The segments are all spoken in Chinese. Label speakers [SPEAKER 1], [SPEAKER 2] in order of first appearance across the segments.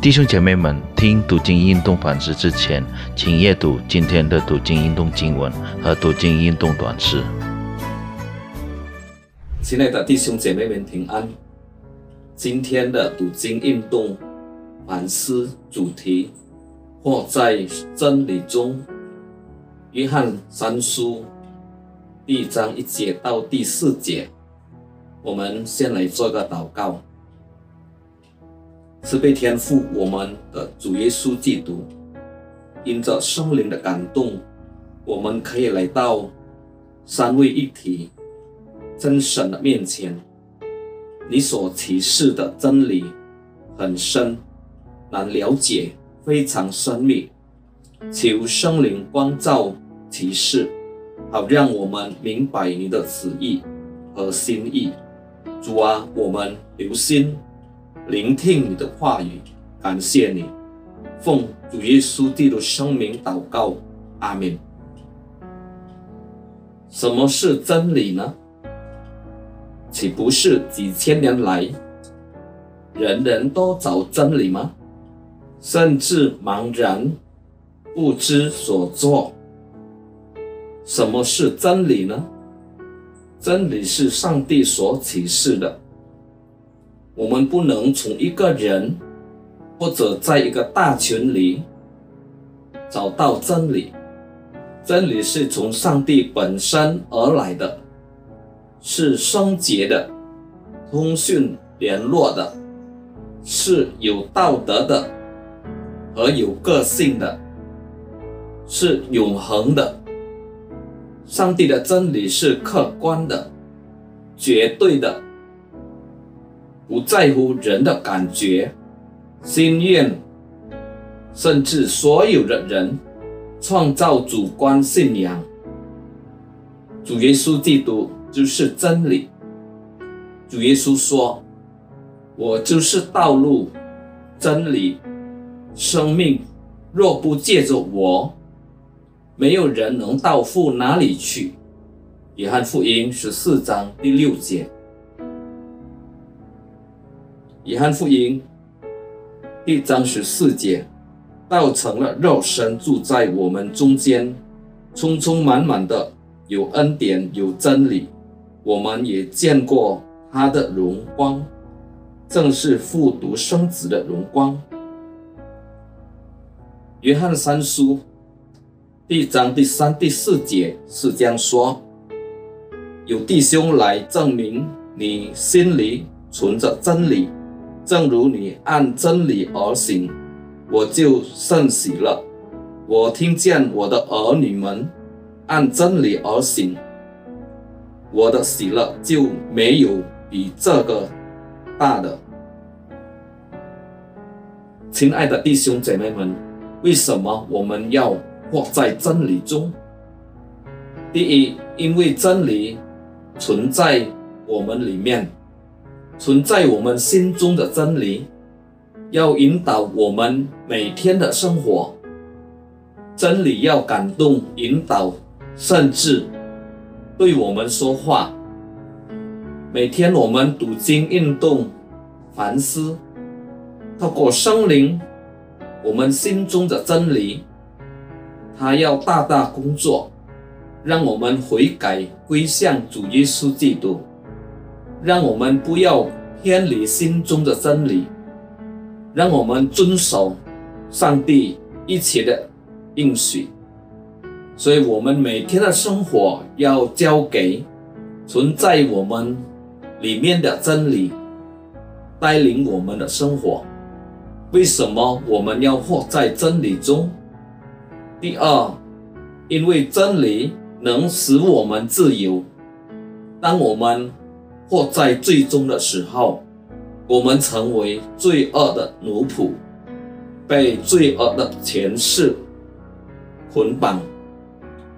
[SPEAKER 1] 弟兄姐妹们，听读经运动反思之前，请阅读今天的读经运动经文和读经运动短诗。
[SPEAKER 2] 亲爱的弟兄姐妹们，平安。今天的读经运动反思主题，或在真理中，约翰三书第一章一节到第四节。我们先来做个祷告。慈悲天父，我们的主耶稣基督，因着圣灵的感动，我们可以来到三位一体真神的面前。你所启示的真理很深，难了解，非常深密。求圣灵光照启示，好让我们明白你的旨意和心意。主啊，我们留心。聆听你的话语，感谢你，奉主耶稣基督圣名祷告，阿门。什么是真理呢？岂不是几千年来，人人都找真理吗？甚至茫然不知所措。什么是真理呢？真理是上帝所启示的。我们不能从一个人或者在一个大群里找到真理。真理是从上帝本身而来的，是圣洁的、通讯联络的，是有道德的和有个性的，是永恒的。上帝的真理是客观的、绝对的。不在乎人的感觉、心愿，甚至所有的人创造主观信仰。主耶稣基督就是真理。主耶稣说：“我就是道路、真理、生命。若不借着我，没有人能到父哪里去。”约翰福音十四章第六节。约翰福音一章十四节，道成了肉身，住在我们中间，充充满满的有恩典有真理。我们也见过他的荣光，正是复独生子的荣光。约翰三书第一章第三、第四节是这样说：有弟兄来证明你心里存着真理。正如你按真理而行，我就甚喜乐。我听见我的儿女们按真理而行，我的喜乐就没有比这个大的。亲爱的弟兄姐妹们，为什么我们要活在真理中？第一，因为真理存在我们里面。存在我们心中的真理，要引导我们每天的生活。真理要感动、引导，甚至对我们说话。每天我们读经、运动、反思，透过生灵，我们心中的真理，它要大大工作，让我们悔改归向主耶稣基督。让我们不要偏离心中的真理，让我们遵守上帝一切的应许。所以，我们每天的生活要交给存在我们里面的真理，带领我们的生活。为什么我们要活在真理中？第二，因为真理能使我们自由。当我们或在最终的时候，我们成为罪恶的奴仆，被罪恶的前世捆绑，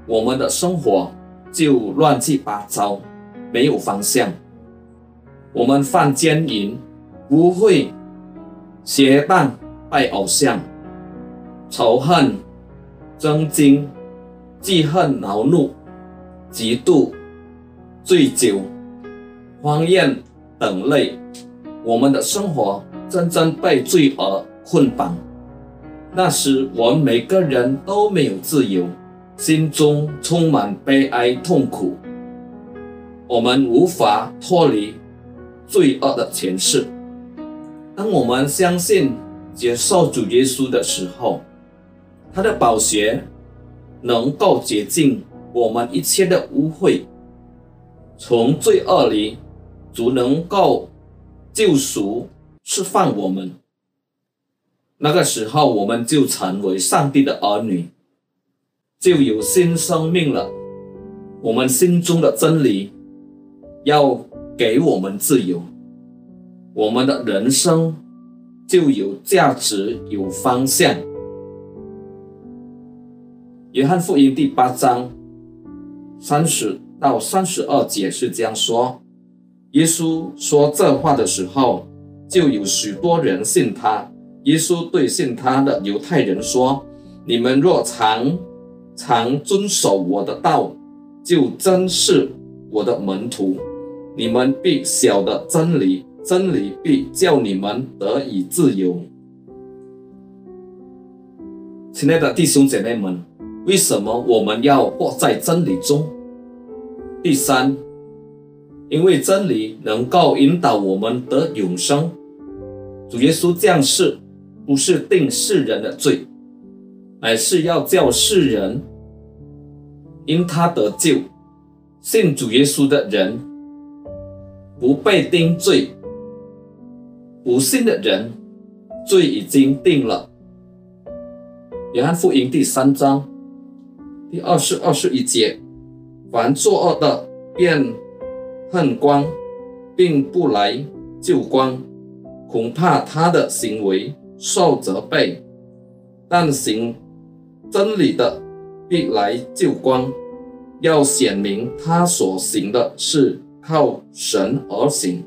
[SPEAKER 2] 我们的生活就乱七八糟，没有方向。我们犯奸淫，不会邪荡拜偶像，仇恨、争竞、记恨、恼怒、嫉妒、醉酒。荒宴等类，我们的生活真正被罪恶捆绑。那时，我们每个人都没有自由，心中充满悲哀痛苦。我们无法脱离罪恶的前世。当我们相信、接受主耶稣的时候，他的宝血能够洁净我们一切的污秽，从罪恶里，主能够救赎、释放我们。那个时候，我们就成为上帝的儿女，就有新生命了。我们心中的真理要给我们自由，我们的人生就有价值、有方向。约翰福音第八章三十到三十二节是这样说：耶稣说这话的时候，就有许多人信他。耶稣对信他的犹太人说：“你们若常常遵守我的道，就真是我的门徒。你们必晓得真理，真理必叫你们得以自由。”亲爱的弟兄姐妹们，为什么我们要活在真理中？第三，因为真理能够引导我们得永生。主耶稣降世。不是定世人的罪，乃是要叫世人因他得救。信主耶稣的人不被定罪，不信的人罪已经定了。约翰福音第三章第二十二十一节：凡作恶的，便恨光，并不来救光，恐怕他的行为。受责备，但行真理的必来救光，要显明他所行的是靠神而行。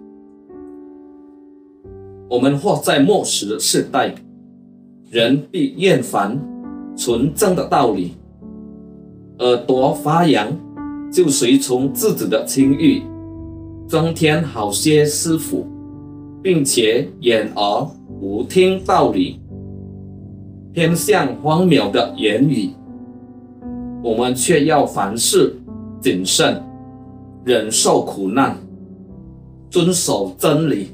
[SPEAKER 2] 我们活在末时的世代，人必厌烦纯正的道理，耳朵发痒，就随从自己的情欲，增添好些师傅，并且眼耳。不听道理，偏向荒谬的言语，我们却要凡事谨慎，忍受苦难，遵守真理，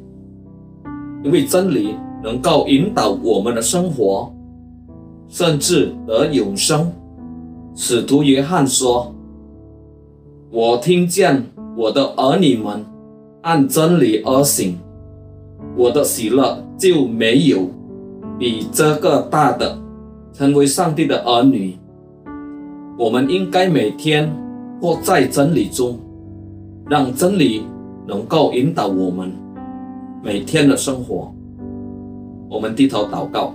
[SPEAKER 2] 因为真理能够引导我们的生活，甚至得永生。使徒约翰说：“我听见我的儿女们按真理而行。”我的喜乐就没有比这个大的。成为上帝的儿女，我们应该每天活在真理中，让真理能够引导我们每天的生活。我们低头祷告，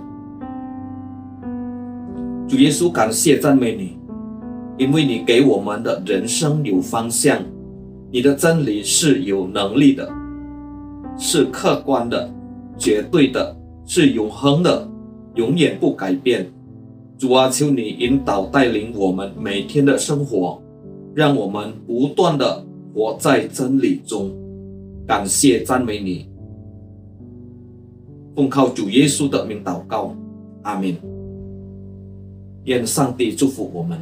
[SPEAKER 2] 主耶稣，感谢赞美你，因为你给我们的人生有方向，你的真理是有能力的。是客观的、绝对的，是永恒的，永远不改变。主啊，求你引导带领我们每天的生活，让我们不断的活在真理中。感谢赞美你，奉靠主耶稣的名祷告，阿门。愿上帝祝福我们。